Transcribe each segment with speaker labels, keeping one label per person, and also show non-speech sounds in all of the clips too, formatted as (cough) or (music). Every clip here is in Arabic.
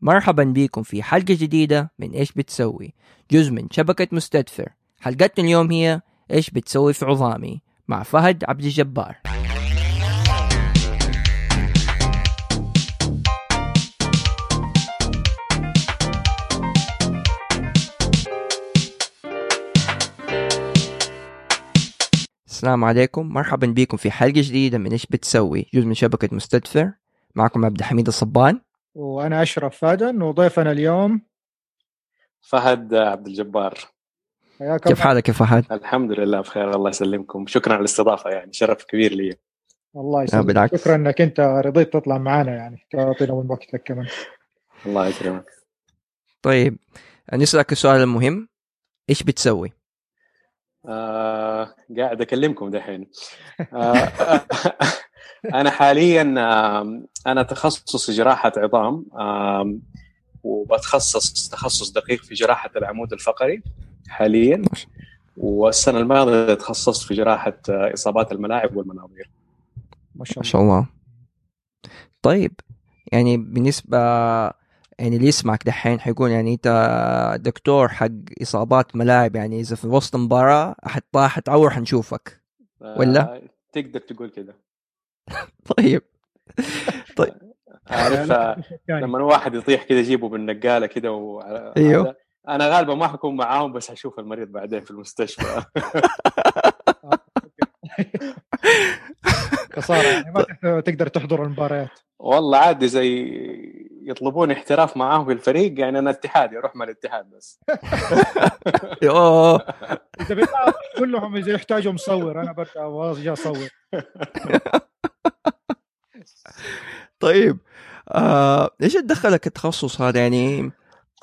Speaker 1: مرحبا بكم في حلقة جديدة من إيش بتسوي؟ جزء من شبكة مستدفر. حلقتنا اليوم هي إيش بتسوي في عظامي مع فهد عبد الجبار. السلام عليكم. مرحبا بكم في حلقة جديدة من إيش بتسوي؟ جزء من شبكة مستدفر. معكم عبد الحميد الصبان.
Speaker 2: وأنا أشرف فادن وضيفنا اليوم
Speaker 3: فهد عبد الجبار
Speaker 2: حياك
Speaker 1: كيف. حالك يا فهد؟
Speaker 3: الحمد لله بخير الله يسلمكم شكرا على الاستضافة يعني شرف كبير لي
Speaker 2: الله
Speaker 1: لا
Speaker 2: يسلمك. شكرا إنك أنت رضيت تطلع معنا يعني تعطينا من وقتك كمان
Speaker 3: الله يكرمك
Speaker 1: طيب نسألك السؤال المهم إيش بتسوي؟
Speaker 3: آه قاعد أكلمكم دحين. آه أنا حاليا آه أنا تخصص جراحة عظام آه وبتخصص تخصص دقيق في جراحة العمود الفقري حاليا والسنة الماضية تخصصت في جراحة آه، إصابات الملاعب والمناظير.
Speaker 2: ما شاء
Speaker 1: ما
Speaker 2: الله.
Speaker 1: شاء الله. طيب يعني بالنسبة يعني اللي يسمعك دحين حيقول يعني انت دكتور حق إصابات ملاعب يعني إذا في وسط مباراة أحد طاح تعور حنشوفك.
Speaker 3: آه
Speaker 1: ولا؟
Speaker 3: تقدر تقول كده. (laughs)
Speaker 1: طيب. (laughs)
Speaker 3: عارف آه، (laughs)
Speaker 2: يعني
Speaker 3: لما واحد يطيح كده يجيبه بالنقالة كده و... هذا. أنا غالبا ما حكون معاهم بس حشوف المريض بعدين في المستشفى.
Speaker 2: خساره يعني ما تقدر- تحضر المباريات.
Speaker 3: والله عادي زي يطلبون احتراف معاهم في الفريق يعني أنا اتحادي أروح مع الاتحاد بس. (laughs)
Speaker 1: اوه
Speaker 2: إذا بيطلعوا كلهم إذا يحتاجوا مصور أنا برجع واجي أصور. (laughs)
Speaker 1: طيب آه إيش دخلك التخصص هذا يعني؟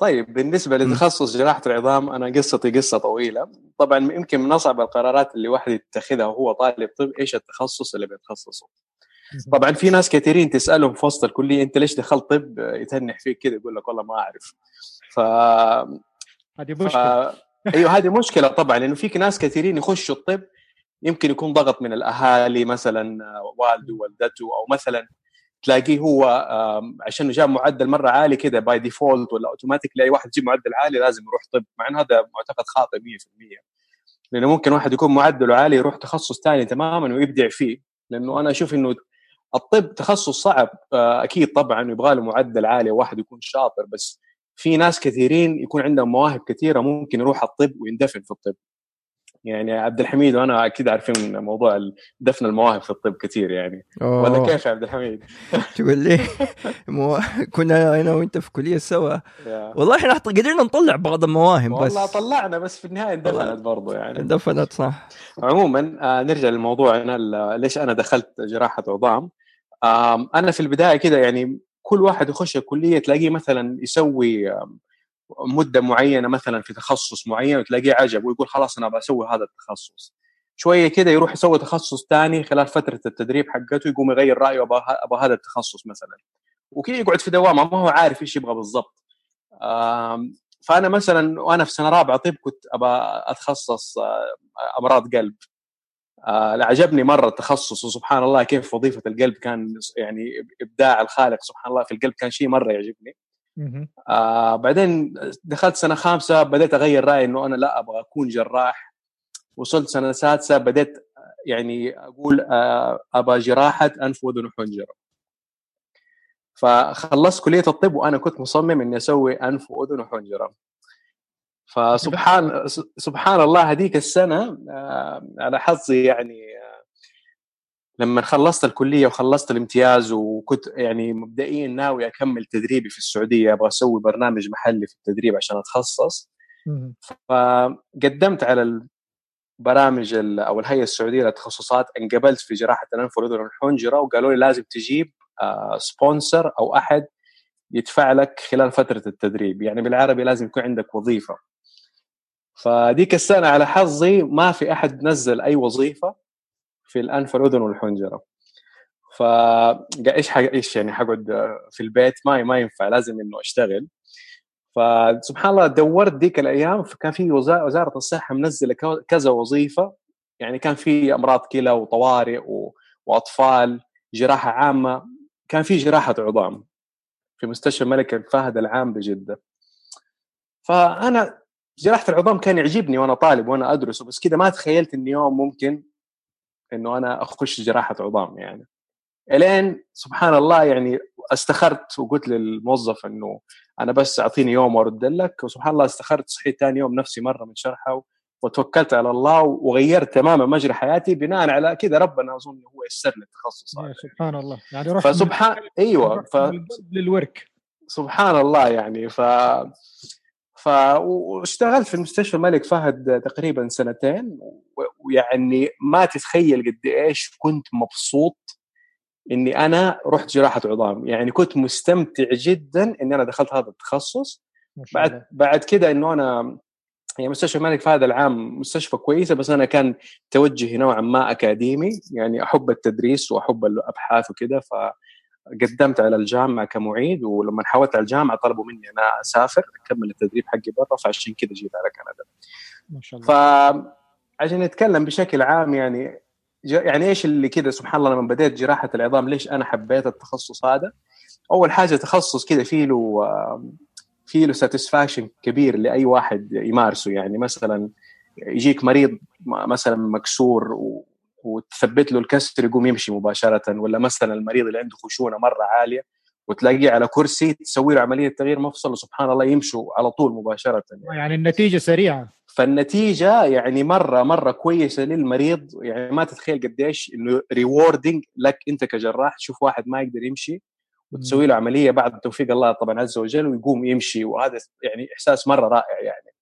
Speaker 3: طيب بالنسبة لتخصص جراحة العظام أنا قصتي قصة طويلة. طبعا يمكن من أصعب القرارات اللي واحد يتخذها وهو طالب طب إيش التخصص اللي بيتخصصه؟ طبعا في ناس كثيرين تسألهم في وسط الكلية أنت ليش دخلت طب؟ يتنح فيك كذا يقول لك والله ما أعرف. ف
Speaker 2: هذه
Speaker 3: ف...
Speaker 2: مشكلة.
Speaker 3: أيوه هذه مشكلة طبعا لأنه في ناس كثيرين يخشوا الطب يمكن يكون ضغط من الأهالي مثلا والده والدته أو مثلا تلاقيه هو عشان جاب معدل مرة عالي كذا by default ولا اوتوماتيك اي واحد يجيب معدل عالي لازم يروح طب مع إنه هذا معتقد خاطئ 100% لأنه ممكن واحد يكون معدله عالي يروح تخصص ثاني تماما ويبدع فيه لأنه أنا أشوف إنه الطب تخصص صعب آه، أكيد طبعا يبغى له معدل عالي واحد يكون شاطر بس في ناس كثيرين يكون عندهم مواهب كثيرة ممكن يروح الطب ويندفن في الطب. يعني عبد الحميد وأنا أكيد عارفين موضوع دفن المواهب في الطب كثير يعني. ولا. كيف يا عبد الحميد؟ (laughs)
Speaker 1: تقول لي. مو... (laughs) كنا أنا وأنت في كلية سوا. والله إحنا قدرنا نطلع بعض المواهب بس.
Speaker 3: والله طلعنا بس في النهاية اندفنت برضو يعني.
Speaker 1: دفنت صح.
Speaker 3: عموما آه نرجع للموضوع. أنا ليش أنا دخلت جراحة عظام؟ آم، أنا في البداية كده يعني كل واحد يخش الكلية تلاقيه مثلا يسوي مدة معينة مثلا في تخصص معين وتلاقيه عجب ويقول خلاص أنا بسوي هذا التخصص. شوية كده يروح يسوي تخصص ثاني خلال فترة التدريب حقته يقوم يغير رأيه أبغى هذا التخصص مثلا. وكذا يقعد في دوامة ما هو عارف إيش يبغى بالضبط. فأنا مثلا وأنا في سنة رابعة طب كنت أبغى أتخصص آه، أمراض قلب. آه عجبني مرة التخصص وسبحان الله كيف وظيفة القلب كان يعني إبداع الخالق سبحان الله في القلب كان شيء مرة يعجبني. آه بعدين دخلت سنة خامسة بديت أغير رأيي إنه أنا لا أبغى أكون جراح. وصلت سنة سادسة بديت يعني أقول آه أبغى جراحة أنف وأذن وحنجرة. فخلصت كلية الطب وأنا كنت مصمم إني أسوي أنف وأذن وحنجرة. فسبحان سبحان الله هذيك السنة آه على حظي يعني لما خلصت الكلية وخلصت الامتياز وكنت يعني مبدئيا ناوي أكمل تدريبي في السعودية أبغى أسوي برنامج محلي في التدريب عشان
Speaker 2: أتخصص.
Speaker 3: فقدمت على البرامج ال- أو الهيئة السعودية للتخصصات انقبلت في جراحة الأنف والأذن والحنجرة وقالوا لي لازم تجيب سبونسر أو أحد يدفع لك خلال فترة التدريب. يعني بالعربي لازم يكون عندك وظيفة. فديك السنة على حظي ما في أحد نزل أي وظيفة. في الانف والاذن والحنجرة. ف إيش حق... إيش يعني حقعد في البيت؟ ما ما ينفع لازم إنه أشتغل. فسبحان الله دورت ديك الأيام فكان في وزا- وزارة الصحة منزلة كذا وظيفة. يعني كان في أمراض كلى وطوارئ و... وأطفال جراحة عامة. كان في جراحة عظام في مستشفى الملك فهد العام بجدة. فأنا جراحة العظام كان يعجبني وأنا طالب وأنا ادرسه بس كذا ما تخيلت إني يوم ممكن إنه أنا أخش جراحة عظام يعني. إلين سبحان الله يعني استخرت وقلت للموظف إنه أنا بس أعطيني يوم وأرد لك وسبحان الله استخرت صحيت ثاني يوم نفسي مرة من شرحه وتوكلت على الله وغيرت تماما مجرى حياتي بناء على كذا ربنا أظن هو يسر لي التخصص
Speaker 2: هذا سبحان الله. يعني رحت
Speaker 3: فسبحان أيوه ف...
Speaker 2: للورك.
Speaker 3: سبحان الله يعني ف ف واشتغلت في المستشفى الملك فهد تقريبا سنتين ويعني ما تتخيل قد إيش كنت مبسوط إني أنا رحت جراحة عظام. يعني كنت مستمتع جدا إني أنا دخلت هذا التخصص. بعد بعد كده إنه أنا يعني مستشفى الملك فهد العام مستشفى كويسة بس أنا كان توجهي نوعا ما أكاديمي يعني أحب التدريس وأحب الأبحاث وكده فقدمت على الجامعة كمعيد ولما حولت على الجامعة طلبوا مني أنا أسافر أكمل التدريب حقي برا فعشان كذا جيت على كندا. ما شاء الله. فعشان نتكلم بشكل عام يعني يعني إيش اللي كذا سبحان الله لما بديت جراحة العظام ليش أنا حبيت التخصص هذا؟ أول حاجة تخصص كذا فيه له في له satisfaction كبير لأي واحد يمارسه يعني مثلا يجيك مريض مثلا مكسور و... وتثبت له الكسر يقوم يمشي مباشرة ولا مثلا المريض اللي عنده خشونة مرة عالية وتلاقيه على كرسي تسوي له عملية تغيير مفصل وسبحان الله يمشوا على طول مباشرة
Speaker 2: يعني, يعني النتيجة سريعة.
Speaker 3: فالنتيجة يعني مرة مرة كويسة للمريض. يعني ما تتخيل قديش إنه rewarding لك أنت كجراح. تشوف واحد ما يقدر يمشي وتسوي له عملية بعد توفيق الله طبعا عز وجل ويقوم يمشي. وهذا يعني إحساس مرة رائع يعني.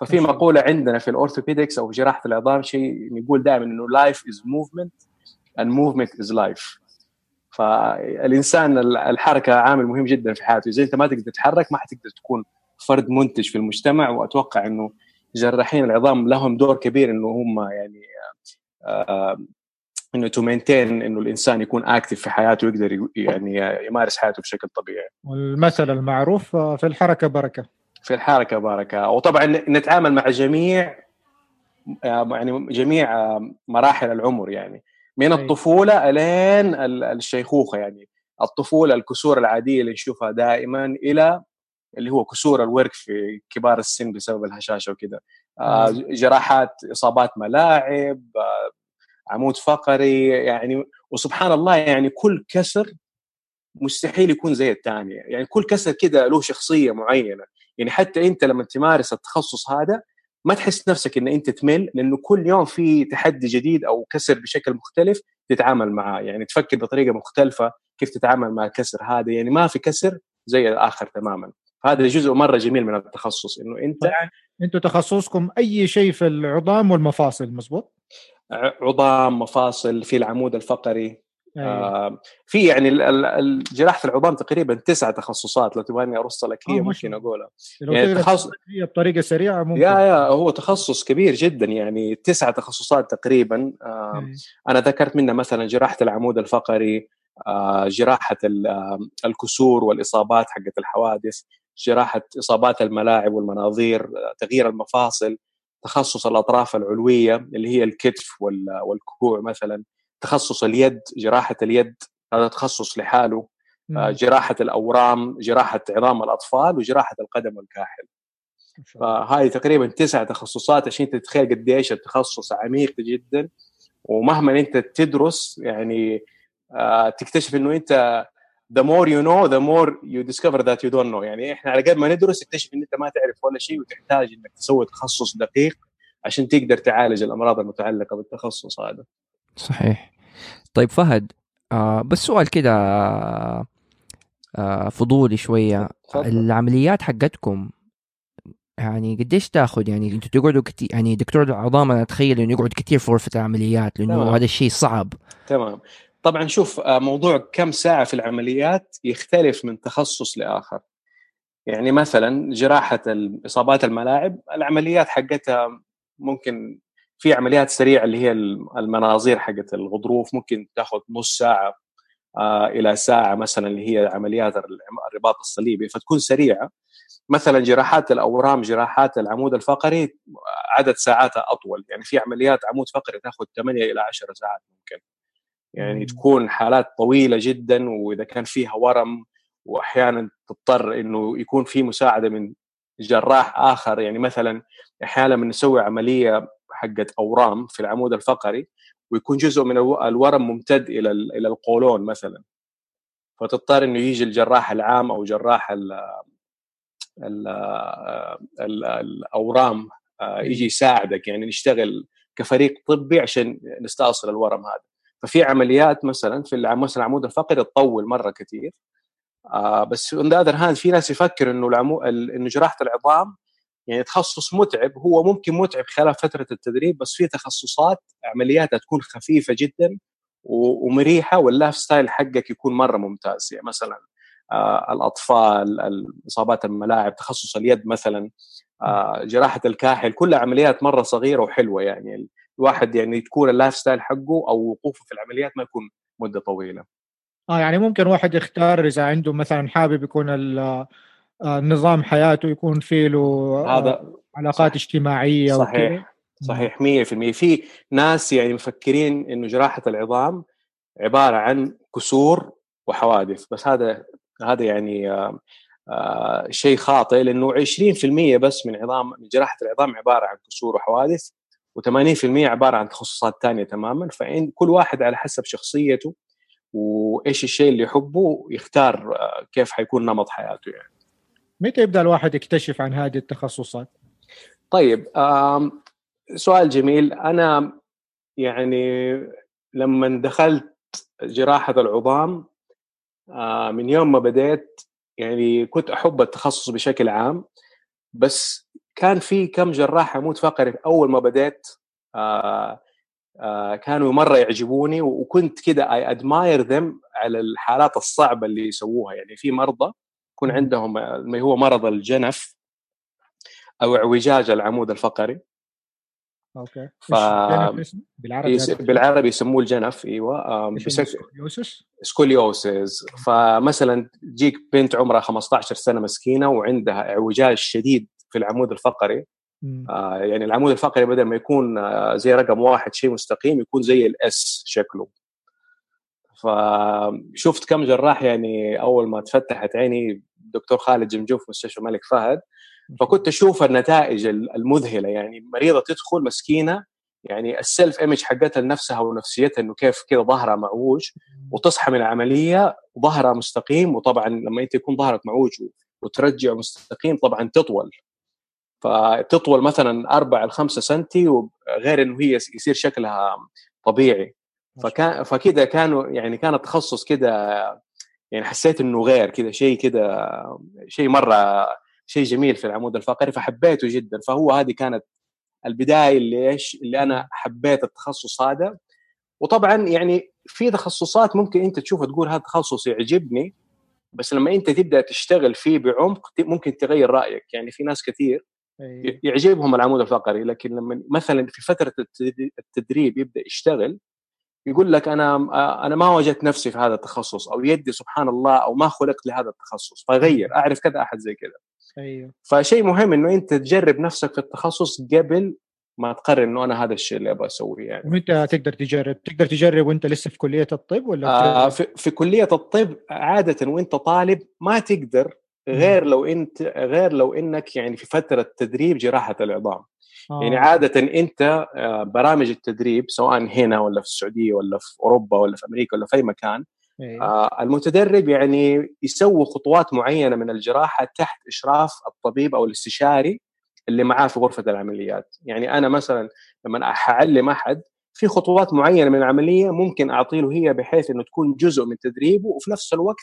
Speaker 3: ففي مقولة عندنا في ال orthopedics أو جراحة العظام شيء نقول دائما إنه life is movement and movement is life فالإنسان الحركة عامل مهم جدا في حياته إذا أنت ما تقدر تتحرك ما حتقدر تكون فرد منتج في المجتمع وأتوقع إنه جراحين العظام لهم دور كبير إنه هم يعني آه إنه to maintain إنه الإنسان يكون active في حياته ويقدر يعني يمارس حياته بشكل طبيعي.
Speaker 2: والمثل المعروف آه، في الحركة بركة.
Speaker 3: في الحركة بركه وطبعا نتعامل مع جميع آه، يعني جميع آه، مراحل العمر يعني. من الطفولة إلين الشيخوخة يعني. الطفولة الكسور العادية اللي نشوفها دائما إلى اللي هو كسور الورك في كبار السن بسبب الهشاشة وكذا. جراحات إصابات ملاعب عمود فقري يعني. وسبحان الله يعني كل كسر مستحيل يكون زي الثاني يعني كل كسر كده له شخصية معينة. يعني حتى أنت لما تمارس التخصص هذا ما تحس نفسك إن أنت تمل لأنه كل يوم في تحدي جديد أو كسر بشكل مختلف تتعامل معاه. يعني تفكر بطريقة مختلفة كيف تتعامل مع الكسر هذا. يعني ما في كسر زي الآخر تماما. هذا جزء مرة جميل من التخصص إنه أنت
Speaker 2: يعني أنتم تخصصكم أي شيء في العظام والمفاصل مظبوط؟
Speaker 3: عظام مفاصل في العمود الفقري. أيوة. آه في يعني جراحة العظام تقريبا تسع تخصصات لو تبغاني أرص لك هي ممكن أقولها.
Speaker 2: يعني تخصص هي بطريقة سريعة ممكن.
Speaker 3: يا يا هو تخصص كبير جدا يعني تسع تخصصات تقريبا. آه أيوة. أنا ذكرت منها مثلا جراحة العمود الفقري آه جراحة الكسور والإصابات حقت الحوادث جراحة إصابات الملاعب والمناظير آه، تغيير المفاصل تخصص الأطراف العلوية اللي هي الكتف والكوع مثلا. تخصص اليد جراحة اليد هذا تخصص لحاله. آه، جراحة الأورام جراحة عظام الأطفال وجراحة القدم والكاحل. فهذه تقريبا تسع تخصصات عشان تتخيل قديش التخصص عميق جدا. ومهما انت تدرس يعني آه، تكتشف إنه انت the more you know the more you discover that you don't know. يعني إحنا على قد ما ندرس تكتشف إن انت ما تعرف ولا شيء وتحتاج إنك تسوي تخصص دقيق عشان تقدر تعالج الأمراض المتعلقة بالتخصص هذا.
Speaker 1: صحيح. طيب فهد آه بس سؤال كده آه فضولي شوية. فضل. العمليات حقتكم يعني قديش تاخذ؟ يعني أنتوا تقعدوا كتير يعني دكتور العظام أنا أتخيل إنه يقعد كثير في غرفة العمليات لأنه هذا الشيء صعب.
Speaker 3: تمام. طبعا شوف آه، موضوع كم ساعة في العمليات يختلف من تخصص لآخر. يعني مثلا جراحة إصابات الملاعب العمليات حقتها ممكن في عمليات سريعة اللي هي المناظير حقت الغضروف ممكن تاخذ نص ساعة آه إلى ساعة مثلا اللي هي عمليات الرباط الصليبي فتكون سريعة. مثلا جراحات الأورام جراحات العمود الفقري عدد ساعاتها أطول. يعني في عمليات عمود فقري تاخذ 8 إلى 10 ساعات ممكن. يعني تكون حالات طويلة جدا وإذا كان فيها ورم واحيانا تضطر إنه يكون في مساعدة من جراح آخر. يعني مثلا أحيانا لما نسوي عملية حقت أورام في العمود الفقري ويكون جزء من الورم ممتد إلى إلى القولون مثلا. فتضطر إنه يجي الجراح العام أو جراح ال ال ال الأورام آه، يجي يساعدك يعني نشتغل كفريق طبي عشان نستأصل الورم هذا. ففي عمليات مثلا في مثلا العمود الفقري تطول مرة كثير آه بس on the hand في ناس يفكر إنه العمو... إنه جراحة العظام يعني تخصص متعب هو ممكن متعب خلال فترة التدريب بس في تخصصات عملياتها تكون خفيفة جدا ومريحة وال life style حقك يكون مرة ممتاز. يعني مثلا آه الأطفال اصابات الملاعب تخصص اليد مثلا آه جراحة الكاحل كلها عمليات مرة صغيرة وحلوة يعني. الواحد يعني تكون ال life style حقه أو وقوفه في العمليات ما يكون مدة طويلة.
Speaker 2: آه يعني ممكن واحد يختار إذا عنده مثلا حابب يكون نظام حياته يكون فيه له آه، هذا علاقات صح. اجتماعية
Speaker 3: صحيح. صحيح 100% في ناس يعني مفكرين إنه جراحة العظام عبارة عن كسور وحوادث بس هذا هذا يعني آه آه شيء خاطئ لأنه 20% بس من عظام من جراحة العظام عبارة عن كسور وحوادث و80% عبارة عن تخصصات ثانية تماما. فإن كل واحد على حسب شخصيته وإيش الشيء اللي يحبه يختار آه، كيف حيكون نمط حياته يعني.
Speaker 2: متى يبدأ الواحد يكتشف عن هذه التخصصات؟
Speaker 3: طيب سؤال جميل. أنا يعني لما دخلت جراحة العظام آه، من يوم ما بديت يعني كنت أحب التخصص بشكل عام بس كان في كم جراح عمود فقري أول ما بديت آه آه كانوا مرة يعجبوني وكنت كده اي ادماير ذم على الحالات الصعبة اللي يسووها. يعني في مرضى يكون عندهم ما هو مرض الجنف أو اعوجاج العمود الفقري.
Speaker 2: okay.
Speaker 3: ف... بالعربي بالعربي يسموه الجنف أيوه.
Speaker 2: scoliosis
Speaker 3: scoliosis فمثلا تجيك بنت عمرها 15 سنة مسكينة وعندها اعوجاج شديد في العمود الفقري. آه يعني العمود الفقري بدل ما يكون آه زي رقم واحد شيء مستقيم يكون زي ال S شكله. فشفت كم جراح يعني أول ما تفتحت عيني دكتور خالد جمجوف مستشفى الملك فهد فكنت أشوف النتائج المذهلة يعني مريضة تدخل مسكينة يعني السيلف ايمج حقتها لنفسها ونفسيتها إنه كيف كذا ظهرها معوج وتصحى من العملية ظهرها مستقيم وطبعا لما أنت يكون ظهرك معوج وترجع مستقيم طبعا تطول. فتطول مثلا 4 ل 5 سنتي وغير إنه هي يصير شكلها طبيعي. فكان فكذا كانوا يعني كان التخصص كذا يعني حسيت إنه غير كذا شيء كذا شيء مرة شيء جميل في العمود الفقري فحبيته جدا. فهو هذه كانت البداية اللي إيش اللي أنا حبيت التخصص هذا. وطبعا يعني في تخصصات ممكن أنت تشوفها تقول هذا تخصص يعجبني بس لما أنت تبدأ تشتغل فيه بعمق ممكن تغير رأيك. يعني في ناس كثير أيوه. يعجبهم العمود الفقري لكن لما مثلا في فترة التدريب يبدأ يشتغل يقول لك أنا أنا ما وجدت نفسي في هذا التخصص أو يدي سبحان الله أو ما خلقت لهذا التخصص فغير أعرف كذا أحد زي كذا.
Speaker 2: أيوه.
Speaker 3: فشيء مهم إنه أنت تجرب نفسك في التخصص قبل ما تقرر إنه أنا هذا الشيء اللي أبغى أسويه يعني.
Speaker 2: وانت تقدر تجرب؟ تقدر تجرب وأنت لسه في كلية الطب ولا
Speaker 3: آه في, في كلية الطب عادة وأنت طالب ما تقدر غير لو أنت غير لو إنك يعني في فترة تدريب جراحة العظام. آه. يعني عادة أنت آه، برامج التدريب سواء هنا ولا في السعودية ولا في أوروبا ولا في أمريكا ولا في أي مكان إيه. آه المتدرب يعني يسوي خطوات معينة من الجراحة تحت إشراف الطبيب أو الاستشاري اللي معاه في غرفة العمليات يعني أنا مثلا لما أعلم أحد في خطوات معينة من العملية ممكن أعطي له هي بحيث إنه تكون جزء من تدريبه وفي نفس الوقت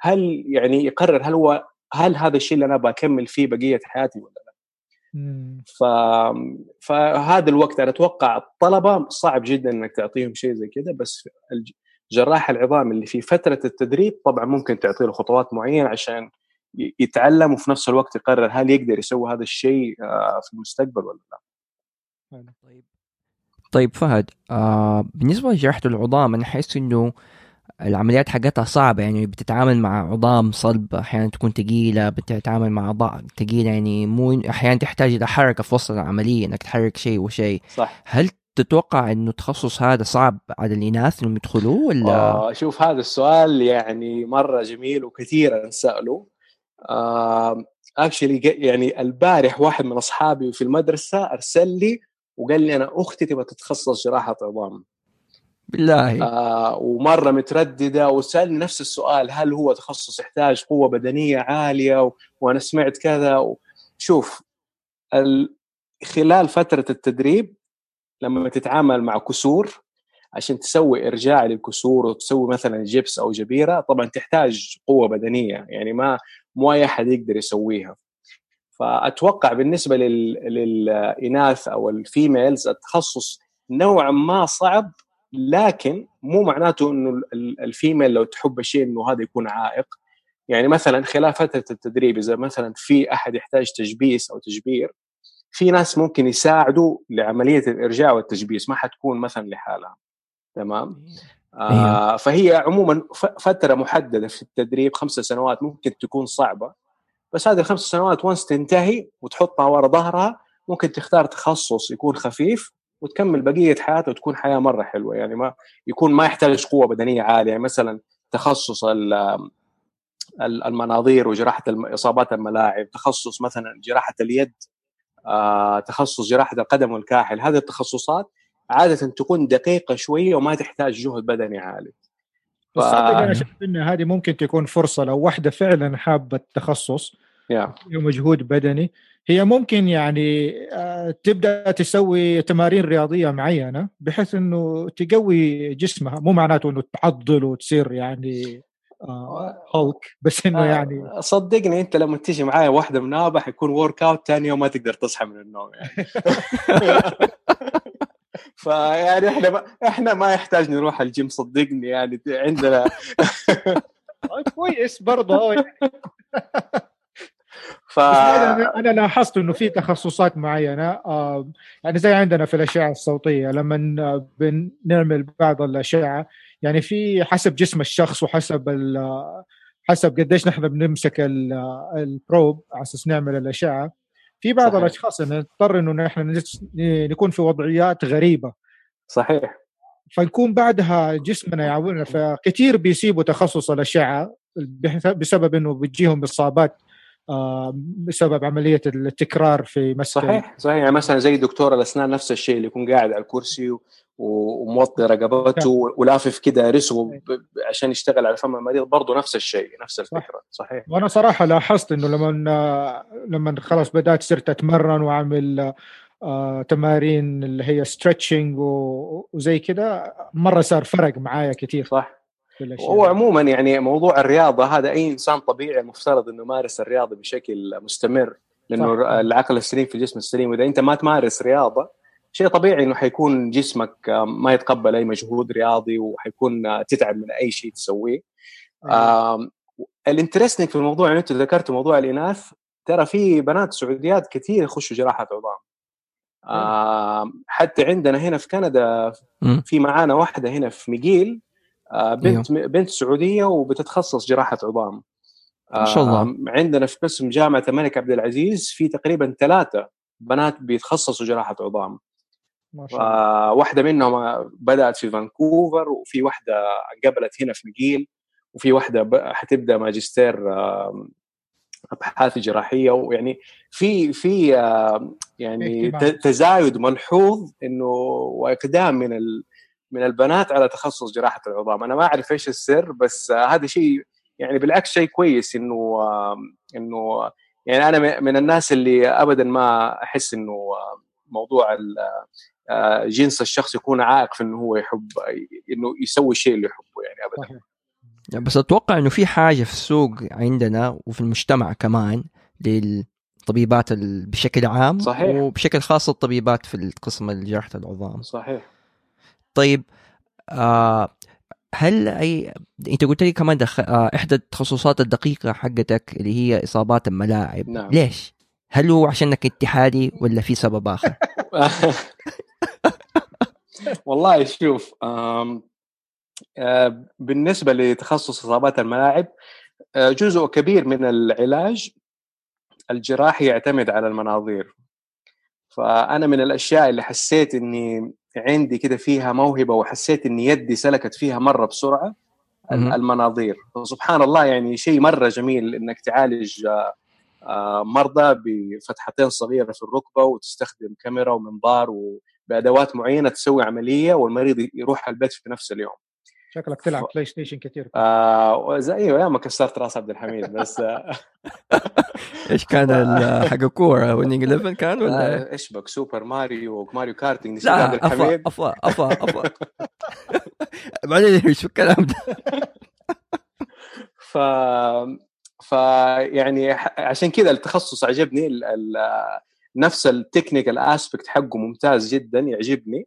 Speaker 3: هل يعني يقرر هل هو هل هذا الشيء اللي أنا بكمل فيه بقية حياتي ولا لا ف... فهذا الوقت أنا أتوقع الطلبة صعب جدا إنك تعطيهم شيء زي كذا بس جراح العظام اللي في فترة التدريب طبعا ممكن تعطي له خطوات معينة عشان يتعلم وفي نفس الوقت يقرر هل يقدر يسوي هذا الشيء آه، في المستقبل ولا لا.
Speaker 1: طيب. طيب فهد آه بالنسبة لجراحة العظام أنا أحس إنه العمليات حقتها صعبة يعني بتتعامل مع عظام صلب أحيانا تكون ثقيلة بتتعامل مع أعضاء ثقيلة يعني مو أحيانا تحتاج إلى حركة في وسط العملية إنك تحرك شيء وشيء.
Speaker 3: صح.
Speaker 1: هل تتوقع إنه التخصص هذا صعب على الإناث إنهم يدخلوه ولا؟
Speaker 3: آه شوف هذا السؤال يعني مرة جميل وكثيرا سالوا آه اكشلي يعني البارح واحد من أصحابي في المدرسة أرسل لي وقال لي أنا أختي تبغى تتخصص جراحة عظام.
Speaker 1: بالله.
Speaker 3: آه ومرة مترددة وسألني نفس السؤال هل هو تخصص يحتاج قوة بدنية عالية و... وأنا سمعت كذا؟ و... شوف ال... خلال فترة التدريب لما تتعامل مع كسور عشان تسوي إرجاع للكسور وتسوي مثلا جبس أو جبيرة طبعا تحتاج قوة بدنية يعني ما مو أي أحد يقدر يسويها. فأتوقع بالنسبة لل... للإناث أو الفيميلز التخصص نوعا ما صعب لكن مو معناته إنه الفيميل لو تحب الشيء إنه هذا يكون عائق. يعني مثلا خلال فترة التدريب إذا مثلا في أحد يحتاج تجبيس أو تجبير في ناس ممكن يساعدوا لعملية الإرجاع والتجبيس ما حتكون مثلا لحالها. تمام؟ آه أيوه. فهي عموما فترة محددة في التدريب خمسة سنوات ممكن تكون صعبة. بس هذه الخمس سنوات وانس تنتهي وتحطها ورا ظهرها ممكن تختار تخصص يكون خفيف وتكمل بقية حياته وتكون حياة مرة حلوة. يعني ما يكون ما يحتاج قوة بدنية عالية. يعني مثلا تخصص المناظير وجراحة إصابات الملاعب تخصص مثلا جراحة اليد آه، تخصص جراحة القدم والكاحل. هذه التخصصات عادة تكون دقيقة شوية وما تحتاج جهد بدني عالي.
Speaker 2: ف... أنا شايف إن هذه ممكن تكون فرصة لو واحدة فعلا حابة التخصص
Speaker 3: yeah.
Speaker 2: مجهود بدني هي ممكن يعني آه، تبدأ تسوي تمارين رياضية معينة بحيث إنه تقوي جسمها. مو معناته إنه تعضل وتصير يعني آه هولك بس إنه آه يعني.
Speaker 3: صدقني أنت لما تيجي معايا واحدة منابح يكون workout ثاني يوم ما تقدر تصحى من النوم يعني. (laughs) فيعني إحنا ما إحنا ما يحتاج نروح الجيم صدقني يعني عندنا. (laughs)
Speaker 2: كويس برضه. ف أنا لاحظت إنه في تخصصات معينة يعني زي عندنا في الأشعة الصوتية لما بنعمل بعض الأشعة يعني في حسب جسم الشخص وحسب حسب قديش نحن بنمسك البروب على أساس نعمل الأشعة. في بعض صحيح. الأشخاص نضطر إنه نحن نكون في وضعيات غريبة.
Speaker 3: صحيح.
Speaker 2: فنكون بعدها جسمنا يعاوننا فكثير بيسيبوا تخصص الأشعة بسبب إنه بتجيهم إصابات بسبب عملية التكرار في مسك
Speaker 3: صحيح صحيح. يعني مثلا زي دكتور الأسنان نفس الشيء اللي يكون قاعد على الكرسي وموطي رقبته ولافف كده رسوه عشان يشتغل على فم المريض برضه نفس الشيء نفس الفكرة. صحيح.
Speaker 2: وأنا صراحة لاحظت إنه لما لما خلاص بدأت صرت أتمرن وأعمل آه تمارين اللي هي stretching وزي كده مرة صار فرق معايا كثير
Speaker 3: صح. هو عموما يعني موضوع الرياضة هذا أي إنسان طبيعي المفترض إنه يمارس الرياضة بشكل مستمر لأنه صح. العقل السليم في الجسم السليم. وإذا أنت ما تمارس رياضة شيء طبيعي إنه حيكون جسمك ما يتقبل أي مجهود رياضي وحيكون تتعب من أي شيء تسويه. أيوة. ال interesting في الموضوع انه أنت ذكرت موضوع الإناث ترى في بنات سعوديات كثير يخشوا جراحة عظام. آه حتى عندنا هنا في كندا في معانا واحدة هنا في ميجيل آه بنت أيوه. بنت سعودية وبتتخصص جراحة عظام.
Speaker 1: ما شاء الله.
Speaker 3: آه عندنا في قسم جامعة الملك عبد العزيز في تقريبا ثلاثة بنات بيتخصصوا جراحة عظام. ما شاء الله. واحدة منهم بدأت في فانكوفر وفي واحدة قبلت هنا في مقيل وفي واحدة حتبدأ ماجستير أبحاث جراحية ويعني في في يعني تزايد ملحوظ إنه وإقدام من من البنات على تخصص جراحة العظام. أنا ما أعرف إيش السر بس هذا شيء يعني بالعكس شيء كويس إنه إنه يعني أنا من الناس اللي ابدا ما أحس إنه موضوع جنس الشخص يكون عائق في إنه هو يحب إنه يسوي الشيء اللي يحبه يعني ابدا.
Speaker 1: بس أتوقع إنه في حاجة في السوق عندنا وفي المجتمع كمان للطبيبات بشكل عام
Speaker 3: صحيح.
Speaker 1: وبشكل خاص الطبيبات في القسم جراحة العظام.
Speaker 3: صحيح.
Speaker 1: طيب آه هل أي أنت قلت لي كمان دخ... آه إحدى التخصصات الدقيقة حقتك اللي هي إصابات الملاعب
Speaker 3: نعم.
Speaker 1: ليش؟ هل هو عشانك اتحادي ولا في سبب آخر؟ (laughs) (laughs)
Speaker 3: والله شوف آه، بالنسبة لتخصص إصابات الملاعب آه، جزء كبير من العلاج الجراحي يعتمد على المناظير فأنا من الأشياء اللي حسيت إني عندي كده فيها موهبة وحسيت إن يدي سلكت فيها مرة
Speaker 1: بسرعة.
Speaker 3: المناظير سبحان الله يعني شيء مرة جميل إنك تعالج آه، مرضى بفتحتين صغيرة في الركبة وتستخدم كاميرا ومنظار وبادوات معينة تسوي عملية والمريض يروح البيت في نفس اليوم
Speaker 2: شكلك تلعب
Speaker 3: ف-
Speaker 2: PlayStation كثير
Speaker 3: آه زي أيوه يا ما كسرت راس عبد الحميد بس آه. (laughs)
Speaker 1: إيش كان (laughs) ال- حق الكوره Winning 11 كان ولا
Speaker 3: آه، إيش؟ بك؟ سوبر ماريو وماريو كارتينج نسيت عبد
Speaker 1: لا أفا
Speaker 3: الحميد.
Speaker 1: أفا أفا أفا. (laughs) بعدين إيش الكلام ده؟
Speaker 3: ف ف يعني ح- عشان كذا التخصص عجبني ال... ال... نفس ال technical aspect حقه ممتاز جدا يعجبني.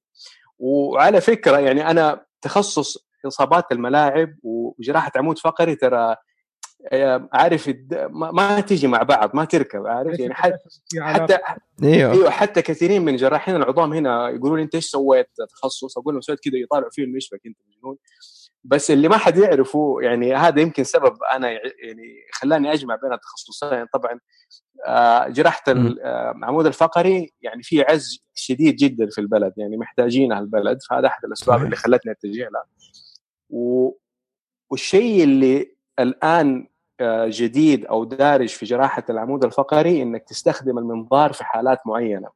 Speaker 3: وعلى فكرة يعني أنا تخصص إصابات الملاعب وجراحه عمود فقري ترى آه، عارف الد- ما, ما تيجي مع بعض ما تركب عارف يعني حتى. حتى
Speaker 1: إيوه
Speaker 3: إيوه حتى كثيرين من جراحين العظام هنا يقولوا لي أنت إيش سويت تخصص أقول لهم سويت كذا يطالعوا فيه إنه إيش بك انت مجنون بس اللي ما حد يعرفه يعني هذا يمكن سبب أنا يع- يعني خلاني أجمع بين التخصصين طبعا آه، جراحة
Speaker 1: مم.
Speaker 3: ال- آه، العمود الفقري يعني في عز شديد جدا في البلد يعني محتاجينها البلد فهذا أحد
Speaker 1: الأسباب.
Speaker 3: اللي خلتني أتجه لها. والشيء اللي الآن آه، جديد أو دارج في جراحة العمود الفقري إنك تستخدم المنظار في حالات معينة.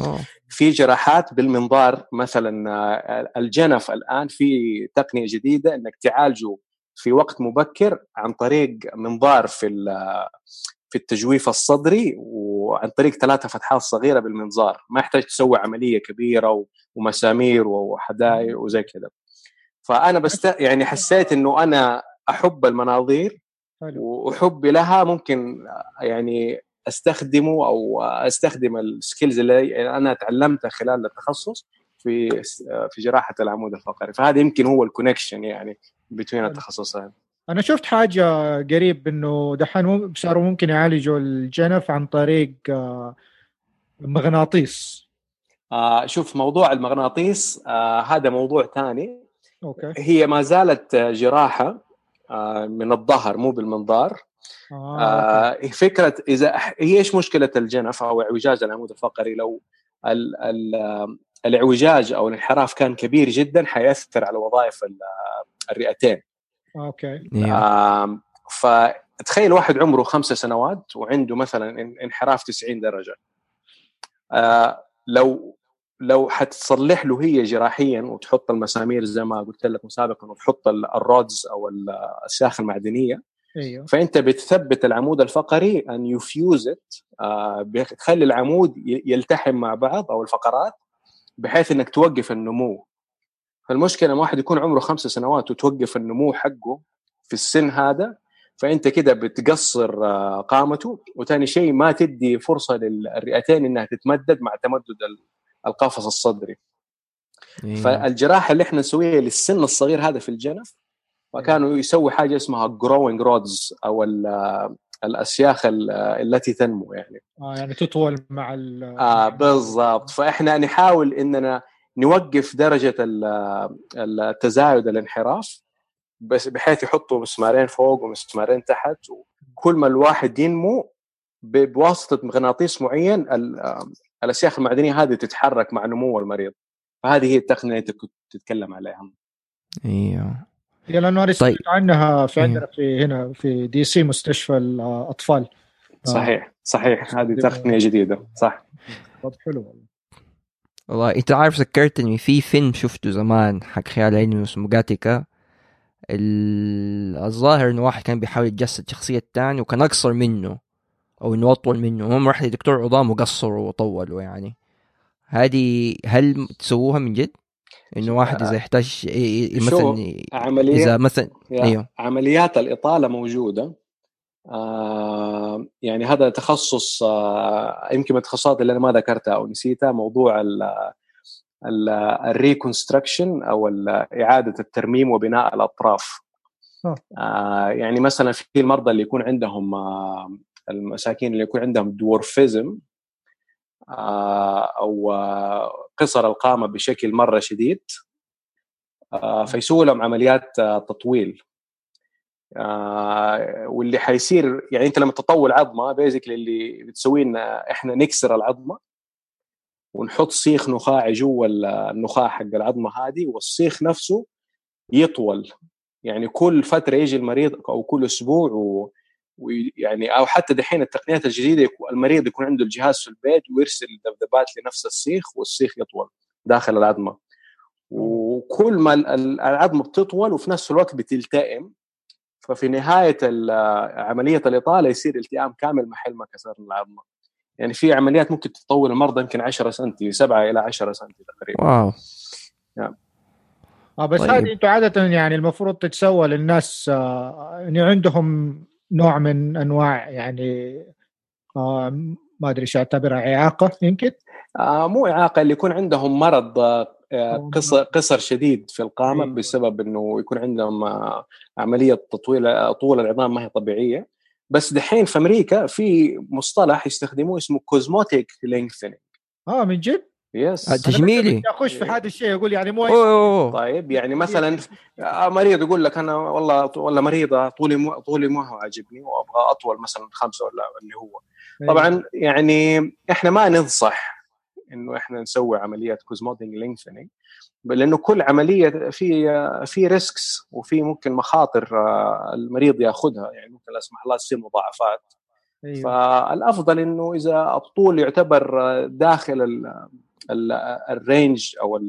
Speaker 1: أوه.
Speaker 3: في جراحات بالمنظار مثلا آه، الجنف الآن في تقنية جديدة إنك تعالجه في وقت مبكر عن طريق منظار في في التجويف الصدري وعن طريق ثلاثة فتحات صغيرة بالمنظار. ما يحتاج تسوي عملية كبيرة و- ومسامير وحدائق وزي كذا. فأنا بست يعني حسيت إنه أنا أحب المناظير. وحبي لها ممكن يعني أستخدمه أو أستخدم ال skills اللي أنا تعلمتها خلال التخصص في في جراحة العمود الفقري. فهذا يمكن هو ال connection يعني بين التخصصين.
Speaker 2: أنا شفت حاجة قريب إنه دحين صاروا ممكن يعالجوا الجنف عن طريق آه، مغناطيس.
Speaker 3: آه شوف موضوع المغناطيس آه هذا موضوع ثاني.
Speaker 2: okay.
Speaker 3: هي ما زالت جراحة آه من الظهر مو بالمنظار.
Speaker 2: آه.
Speaker 3: آه فكرة إذا هي إيش مشكلة الجنف؟ أو اعوجاج العمود الفقري. لو ال ال الاعوجاج أو الانحراف كان كبير جدا حيأثر على وظائف ال- الرئتين.
Speaker 1: okay.
Speaker 3: آم، فتخيل واحد عمره خمسة سنوات وعنده مثلا إن- انحراف 90 درجة. آه، لو لو حتصلح له هي جراحيا وتحط المسامير زي ما قلت لك سابقا وتحط ال- ال rods أو ال- الاسياخ المعدنية
Speaker 2: أيوه.
Speaker 3: فأنت بتثبت العمود الفقري ان يفيوز بتخلي العمود يلتحم مع بعض أو الفقرات بحيث إنك توقف النمو. فالمشكلة لما واحد يكون عمره خمسة سنوات وتوقف النمو حقه في السن هذا فأنت كده بتقصر آه، قامته وثاني شيء ما تدي فرصة للرئتين إنها تتمدد مع تمدد القفص الصدري.
Speaker 1: أيوة.
Speaker 3: فالجراحة اللي إحنا نسويها للسن الصغير هذا في الجنف وكانوا يسوي حاجة اسمها growing rods أو ال- الأسياخ ال- التي تنمو يعني.
Speaker 2: آه يعني تطول مع ال
Speaker 3: آه بالضبط. فإحنا نحاول إننا نوقف درجة ال- التزايد الانحراف بس بحيث يحطوا مسمارين فوق ومسمارين تحت وكل ما الواحد ينمو ب- بواسطة مغناطيس معين ال- الاسياخ المعدنيه هذه تتحرك مع نمو المريض فهذه هي التقنية اللي انت كنت تتكلم عليها.
Speaker 1: إيوه.
Speaker 2: هي لأنه أنا
Speaker 1: طيب.
Speaker 2: سمعت عنها في
Speaker 1: إيه.
Speaker 2: عندنا في هنا في دي سي مستشفى الأطفال. آه.
Speaker 3: صحيح صحيح. (laughs) هذه تقنية جديدة صح.
Speaker 2: طب حلو والله.
Speaker 1: والله أنت عارف ذكرتني في فيلم شفته زمان حق خيال علمي اسمه جاتيكا. ال- الظاهر إنه واحد كان بيحاول يتجسد شخصية تاني وكان أقصر منه. أو إنه اطول منه. هم راح لدكتور عظام وقصروا وطولوا يعني. هذه هل تسووها من جد؟ إنه واحد إذا يحتاج مثلا
Speaker 3: عملية؟
Speaker 1: إذا مثلا أيوه.
Speaker 3: عمليات الإطالة موجودة. آه يعني هذا تخصص آه يمكن من التخصصات اللي أنا ما ذكرتها أو نسيتها موضوع ال ال الريكونستراكشن أو ال- إعادة الترميم وبناء الأطراف.
Speaker 2: آه.
Speaker 3: آه يعني مثلا في المرضى اللي يكون عندهم آه المساكين اللي يكون عندهم دورفيزم آه آه قصر القامة بشكل مرة شديد آه فيسووا لهم عمليات آه تطويل. واللي حيصير يعني أنت لما تطول عظمة بيزكلي اللي بتسويه إن إحنا نكسر العظمة ونحط سيخ نخاعي جوا النخاع حق العظمة هذه والسيخ نفسه يطول. يعني كل فترة يجي المريض أو كل أسبوع و... ويعني أو حتى دحين التقنيات الجديدة المريض يكون عنده الجهاز في البيت ويرسل ذبذبات لنفس السيخ والسيخ يطول داخل العظمة. وكل ما العظمة بتطول وفي نفس الوقت بتلتئم ففي نهاية عملية الإطالة يصير التئام كامل محل ما كسر العظمة. يعني في عمليات ممكن تطول المرضى يمكن 10 سم 7 إلى 10 سم تقريبا.
Speaker 1: wow.
Speaker 3: يعني.
Speaker 2: آه بس طيب. هذه أنتم عاده يعني المفروض تتسوى للناس آه يعني عندهم نوع من أنواع يعني آه ما أدري إيش اعتبرها إعاقة يمكن
Speaker 3: آه مو إعاقة اللي يكون عندهم مرض آه، قصر قصر شديد في القامة أيوة. بسبب إنه يكون عندهم آه، عملية تطويل طول العظام ما هي طبيعية بس دحين في أمريكا في مصطلح يستخدموه اسمه cosmetic lengthening
Speaker 2: آه من جد؟
Speaker 3: yes
Speaker 1: آه، تجميلي
Speaker 2: أخش في هذا الشيء يقول يعني مو
Speaker 1: أوه.
Speaker 3: طيب يعني مثلا مريض يقول لك أنا والله ولا مريضة طولي مو طولي ما هو عاجبني وأبغى أطول مثلا خمسة ولا اللي هو أيوة. طبعا يعني إحنا ما ننصح إنه إحنا نسوي عمليات cosmetic lengthening لأنه كل عملية في في risks وفي ممكن مخاطر آه، المريض يأخذها يعني ممكن لا سمح الله تصير مضاعفات أيوة. فالأفضل إنه إذا الطول يعتبر داخل الرينج أو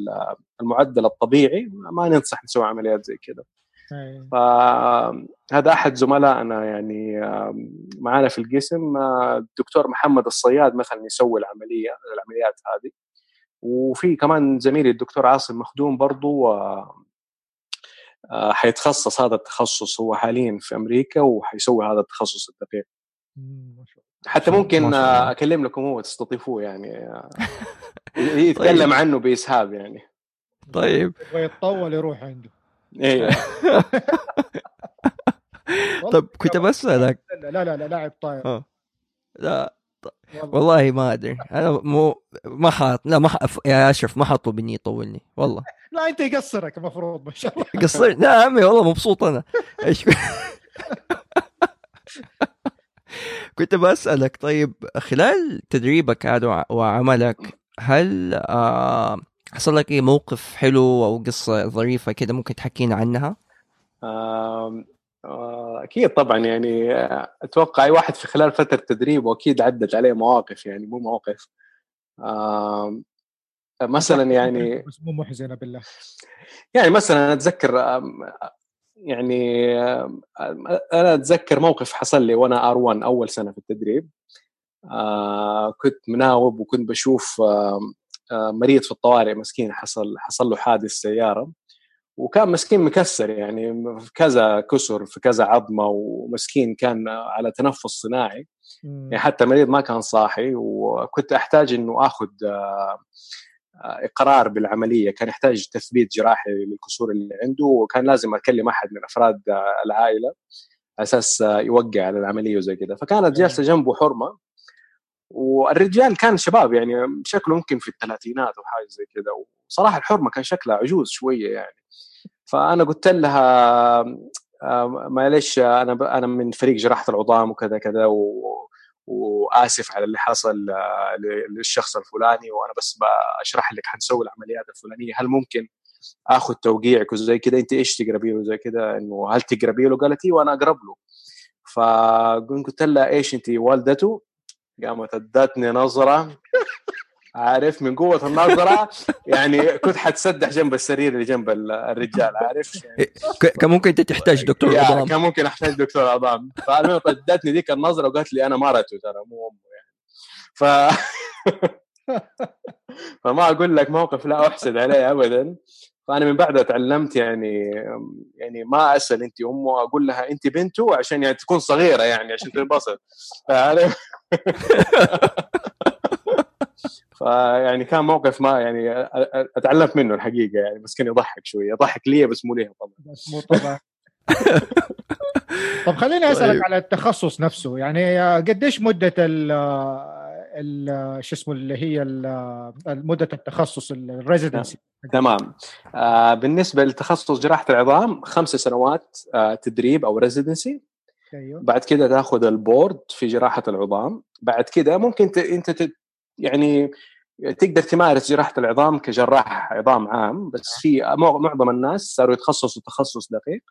Speaker 3: المعدل الطبيعي ما ننصح نسوي عمليات زي كذا أيوة. فهذا أحد زملائنا يعني معنا في القسم الدكتور محمد الصياد مثلا يسوي العملية العمليات هذه. وفي كمان زميلي الدكتور عاصم مخدوم برضو حيتخصص هذا التخصص هو حاليا في أمريكا وحيسوي هذا التخصص الدقيق. حتى ممكن أكلم لكم هو تستضيفوه يعني. (laughs) يتكلم طيب. عنه بإسهاب يعني.
Speaker 1: طيب.
Speaker 2: يتطول يروح عنده.
Speaker 3: إيه. (laughs)
Speaker 1: طيب كنت بسألك
Speaker 2: لا لا لا لاعب طاير.
Speaker 1: آه. لا والله. ما أدري. أنا مو ما حاط لا ما حط يا أشرف ما حاطه بني يطولني. والله. (laughs)
Speaker 2: لا أنت يقصرك المفروض ما شاء الله.
Speaker 1: يقصر لا عمي والله مبسوط أنا. إيش؟ كنت بسألك طيب خلال تدريبك هذا وعملك هل آه حصل لك أي موقف حلو أو قصة ظريفة كذا ممكن تحكينا عنها؟
Speaker 3: آه أكيد طبعا يعني أتوقع أي واحد في خلال فترة تدريبه أكيد عدت عليه مواقف يعني مو مواقف آه مثلا يعني
Speaker 2: بس مو محزنة بالله
Speaker 3: يعني مثلا أتذكر يعني أنا أتذكر موقف حصل لي وأنا آر 1 أول سنة في التدريب. آه كنت مناوب وكنت بشوف آه مريض في الطوارئ مسكين حصل حصل له حادث سيارة. وكان مسكين مكسر يعني في كذا كسر في كذا عظمة ومسكين كان على تنفس صناعي. يعني حتى المريض ما كان صاحي وكنت أحتاج إنه آخذ آه، إقرار بالعملية. كان يحتاج تثبيت جراحي للكسور اللي عنده وكان لازم أكلم أحد من أفراد العائلة على أساس يوقع على العملية وزي كذا فكانت جالسه جنبه حرمة والرجال كان شباب يعني شكله ممكن في الثلاثينات أو حاجة زي كذا وصراحة الحرمة كان شكلها عجوز شوية يعني. فأنا قلت لها معلش أنا أنا من فريق جراحة العظام وكذا كذا و وآسف على اللي حصل آه، للشخص الفلاني وأنا بس بشرح لك حنسوي العمليات الفلانية. هل ممكن آخذ توقيعك وزي كذا أنت إيش تقربي له زي كذا إنه هل تقربي له؟ قالت إيه وأنا أقرب له. فقلت لها إيش أنت والدته؟ قامت أدتني نظرة عارف من قوة النظرة يعني كنت حتسدح جنب السرير اللي جنب الرجال عارف؟ يعني
Speaker 1: كان ممكن أنت تحتاج دكتور عظام.
Speaker 3: كان ممكن أحتاج دكتور عظام. فالمهم ادتني ذيك النظرة وقالت لي أنا مرته ترى مو أمه يعني. ف (laughs) فما أقول لك موقف لا أحسد عليه ابدا. فأنا من بعدها تعلمت يعني يعني ما أسأل أنت أمه أقول لها أنت بنته عشان يعني تكون صغيرة يعني عشان تنبسط. (laughs) فيعني كان موقف ما يعني أتعلمت منه الحقيقة يعني بس كان يضحك شوية. يضحك لي بس مو ليها طبعا.
Speaker 2: بس مو طبعا. (laughs) طب خليني أسألك طيب. على التخصص نفسه. يعني قديش مدة ال شو اسمه اللي هي مدة التخصص الريزيدنسي
Speaker 3: تمام. آه بالنسبة لتخصص جراحة العظام خمس سنوات آه تدريب أو residency أيوه. بعد كده تاخذ ال board في جراحة العظام. بعد كده ممكن ت... أنت ت... يعني تقدر تمارس جراحة العظام كجراح عظام عام بس في معظم الناس صاروا يتخصصوا تخصص دقيق.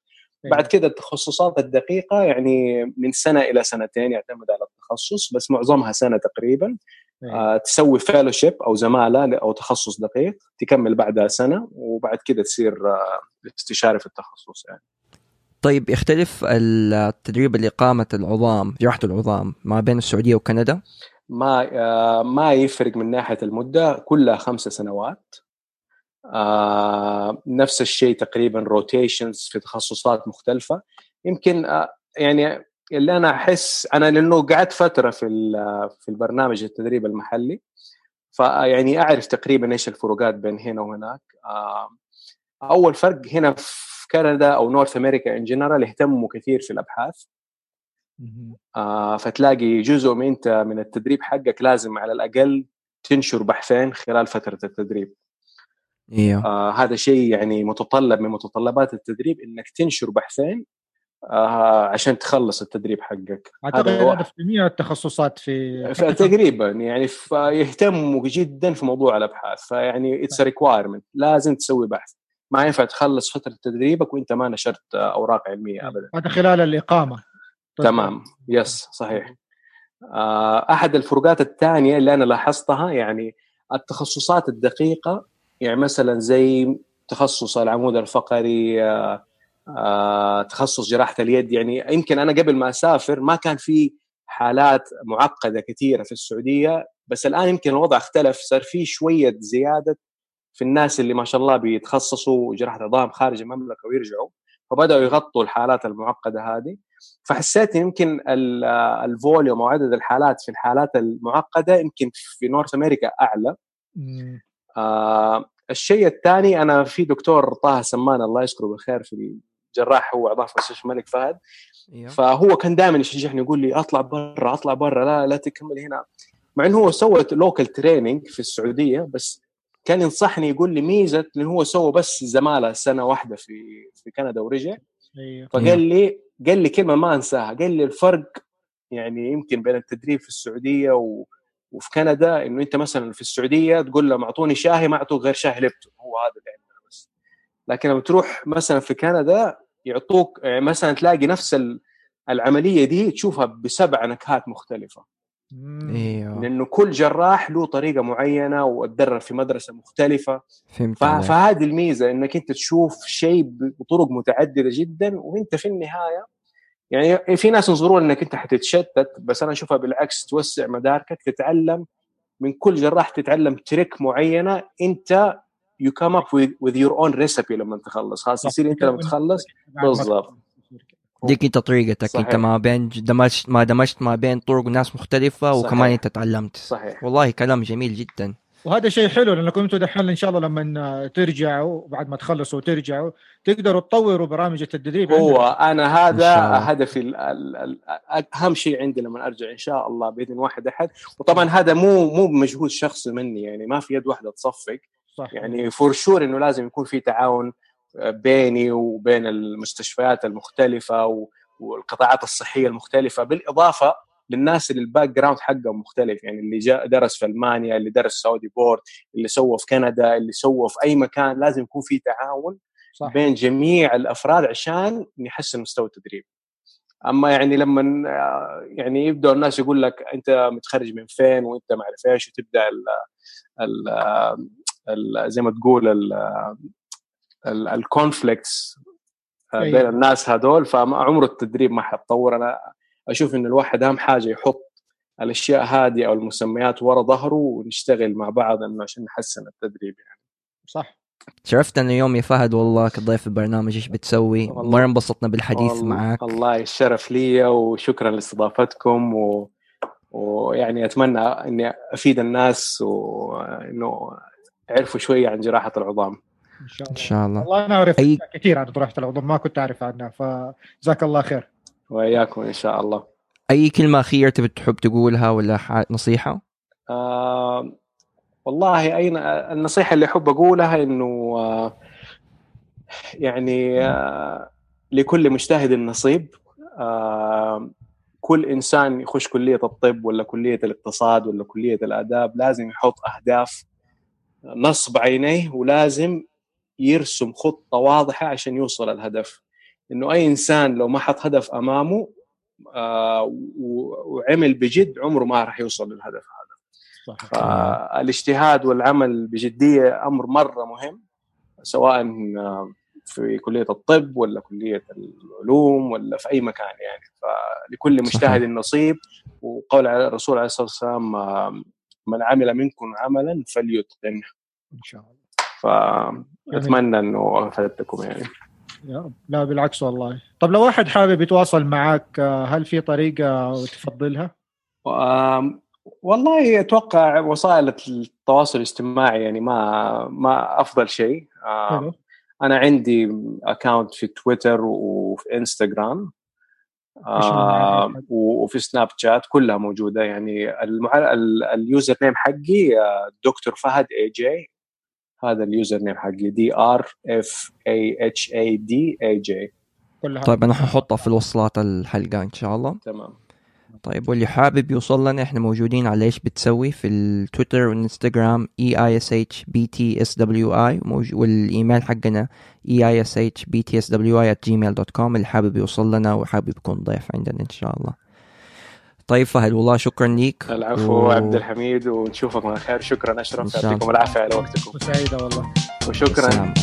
Speaker 3: بعد كده التخصصات الدقيقة يعني من سنة إلى سنتين يعتمد على التخصص بس معظمها سنة تقريبا. آه تسوي فيلوشيب أو زمالة أو تخصص دقيق تكمل بعدها سنة وبعد كده تصير آه استشاري في التخصص يعني.
Speaker 1: طيب يختلف التدريب لإقامة العظام جراحة العظام ما بين السعودية وكندا؟
Speaker 3: ما آه ما يفرق من ناحية المدة كلها خمسة سنوات. آه نفس الشيء تقريبا rotations في تخصصات مختلفة. يمكن آه يعني اللي أنا أحس أنا لأنه قعدت فترة في في البرنامج التدريب المحلي فيعني أعرف تقريبا إيش الفروقات بين هنا وهناك. أول فرق هنا في كندا أو North America in general يهتموا كثير في الأبحاث. آه فتلاقي جزء من أنت من التدريب حقك لازم على الأقل تنشر بحثين خلال فترة التدريب.
Speaker 1: إيوه.
Speaker 3: آه هذا شيء يعني متطلب من متطلبات التدريب إنك تنشر بحثين آه عشان تخلص التدريب حقك.
Speaker 2: أعتقد هذا في جميع التخصصات في,
Speaker 3: تقريبا يعني يهتموا جدا في موضوع الأبحاث. فيعني it's requirement لازم تسوي بحث. ما ينفع تخلص فترة تدريبك وأنت ما نشرت أوراق علمية ابدا.
Speaker 2: هذا خلال الإقامة.
Speaker 3: تمام. yes صحيح. آه أحد الفروقات الثانية اللي أنا لاحظتها يعني التخصصات الدقيقة يعني مثلا زي تخصص العمود الفقري آه آه تخصص جراحة اليد يعني يمكن أنا قبل ما أسافر ما كان في حالات معقدة كثيرة في السعودية بس الآن يمكن الوضع اختلف صار في شوية زيادة في الناس اللي ما شاء الله بيتخصصوا جراحة عظام خارج المملكة ويرجعوا فبدأوا يغطوا الحالات المعقدة هذه. فحسيت يمكن ال volume أو عدد الحالات في الحالات المعقدة يمكن في North America أعلى. آه الشيء الثاني أنا في دكتور طه سمان الله يذكره بالخير في الجراح هو أعضاء في مستشفى الملك فهد. إيه. فهو كان دائما يشجعني يقول لي أطلع برا أطلع برا لا لا تكمل هنا. مع إنه هو سوى local training في السعودية بس كان ينصحني يقول لي ميزة إنه هو سوى بس زمالة سنة واحدة في في كندا ورجع.
Speaker 2: أيوه.
Speaker 3: فقال لي قال لي كلمة ما أنساها قال لي الفرق يعني يمكن بين التدريب في السعودية و... وفي كندا إنه أنت مثلا في السعودية تقول لهم اعطوني شاهي ما اعطوك غير شاي ليبتون هو هذا اللي عندنا بس. لكن لما تروح مثلا في كندا يعطوك يعني مثلا تلاقي نفس العملية دي تشوفها بسبع نكهات مختلفة.
Speaker 1: إيوه.
Speaker 3: لأنه كل جراح له طريقة معينة وأتدرب في مدرسة مختلفة.
Speaker 1: فهمت
Speaker 3: فهذه الميزة إنك أنت تشوف شيء بطرق متعددة جدا وأنت في النهاية يعني في ناس ينظرون إنك أنت حتتشتت بس أنا أشوفها بالعكس توسع مداركك تتعلم من كل جراح تتعلم trick معينة أنت you come up with your own recipe لما تخلص. خلاص يصير أنت لما تخلص بالضبط.
Speaker 1: هذيك انت طريقتك صحيح. انت ما بين دمجت ما دمجت ما بين طرق ناس مختلفة صحيح. وكمان انت تعلمت.
Speaker 3: صحيح.
Speaker 1: والله كلام جميل جدا.
Speaker 2: وهذا شيء حلو لأنكم أنتم دحين إن شاء الله لما ترجعوا بعد ما تخلصوا وترجعوا تقدروا تطوروا برامج التدريب
Speaker 3: هو أنا هذا هدفي أهم شيء عندي لما أرجع إن شاء الله بإذن واحد أحد. وطبعا هذا مو مو بمجهود شخصي مني يعني ما في يد واحدة تصفق. صح. يعني فور شور إنه لازم يكون في تعاون بيني وبين المستشفيات المختلفة والقطاعات الصحية المختلفة بالإضافة للناس اللي ال background حقهم مختلف يعني اللي جاء درس في ألمانيا اللي درس سعودي board اللي سوى في كندا اللي سوى في أي مكان لازم يكون في تعاون صح. بين جميع الأفراد عشان نحسن مستوى التدريب أما يعني لما يعني يبدأ الناس يقول لك أنت متخرج من فين وأنت ما أعرف إيش وتبدأ ال ال ال زي ما تقول ال conflicts أيوة. بين الناس هذول. فعمر التدريب ما حتطور. أنا أشوف إن الواحد أهم حاجة يحط الأشياء هذه أو المسميات ورا ظهره ونشتغل مع بعض إنه عشان نحسن التدريب يعني.
Speaker 2: صح.
Speaker 1: شرفتنا اليوم يا فهد والله كضيف البرنامج إيش بتسوي. مرة انبسطنا بالحديث
Speaker 3: والله
Speaker 1: معك.
Speaker 3: الله الشرف لي وشكرا لاستضافتكم و... ويعني أتمنى إني أفيد الناس وانه يعرفوا شوية عن جراحة العظام.
Speaker 2: إن شاء الله.
Speaker 1: ان شاء الله.
Speaker 2: والله أنا أعرف أي... كثير عن جراحه العظام ما كنت أعرف عنها فجزاك الله خير.
Speaker 3: وإياكم إن شاء الله.
Speaker 1: أي كلمة أخيرة تبي تحب تقولها ولا نصيحة؟
Speaker 3: آه والله اي النصيحة اللي أحب أقولها إنه آه يعني آه لكل مجتهد نصيب آه كل إنسان يخش كلية الطب ولا كلية الاقتصاد ولا كلية الآداب لازم يحط أهداف نصب عينيه ولازم يرسم خطة واضحة عشان يوصل الهدف. إنه أي إنسان لو ما حط هدف أمامه آه وعمل بجد عمره ما راح يوصل للهدف هذا. صح. فالاجتهاد والعمل بجدية أمر مرة مهم سواء في كلية الطب ولا كلية العلوم ولا في أي مكان يعني. فلكل مجتهد نصيب وقول الرسول عليه الصلاة والسلام من عمل منكم عملا فليتقنه إن شاء الله. فأتمنى إنه أفدتكم يعني.
Speaker 2: يا لا بالعكس والله. طب لو واحد حابب يتواصل معك هل في طريقة تفضلها؟
Speaker 3: والله أتوقع وسائل التواصل الاجتماعي يعني ما ما أفضل شيء. أنا عندي اكونت في تويتر وفي إنستغرام. آه وفي سناب شات كلها موجودة يعني. ال username حقي آه، دكتور فهد AG هذا ال username حقي D R F A H A D A G
Speaker 1: طيب أنا ححطها في الوصلات الحلقة إن شاء الله.
Speaker 3: تمام.
Speaker 1: طيب واللي حابب يوصل لنا إحنا موجودين على إيش بتسوي؟ في التويتر والإنستغرام E E S H B T S W E وال email حقنا E E S H B T S W E Gmail dot com اللي حابب يوصل لنا وحابب يكون ضيف عندنا إن شاء الله. طيب فهد والله شكرا ليك.
Speaker 3: العفو و... عبد الحميد ونشوفك على خير. شكرا أشرف. يعطيكم العافية على وقتكم.
Speaker 2: وسعيدة والله.
Speaker 3: وشكرا.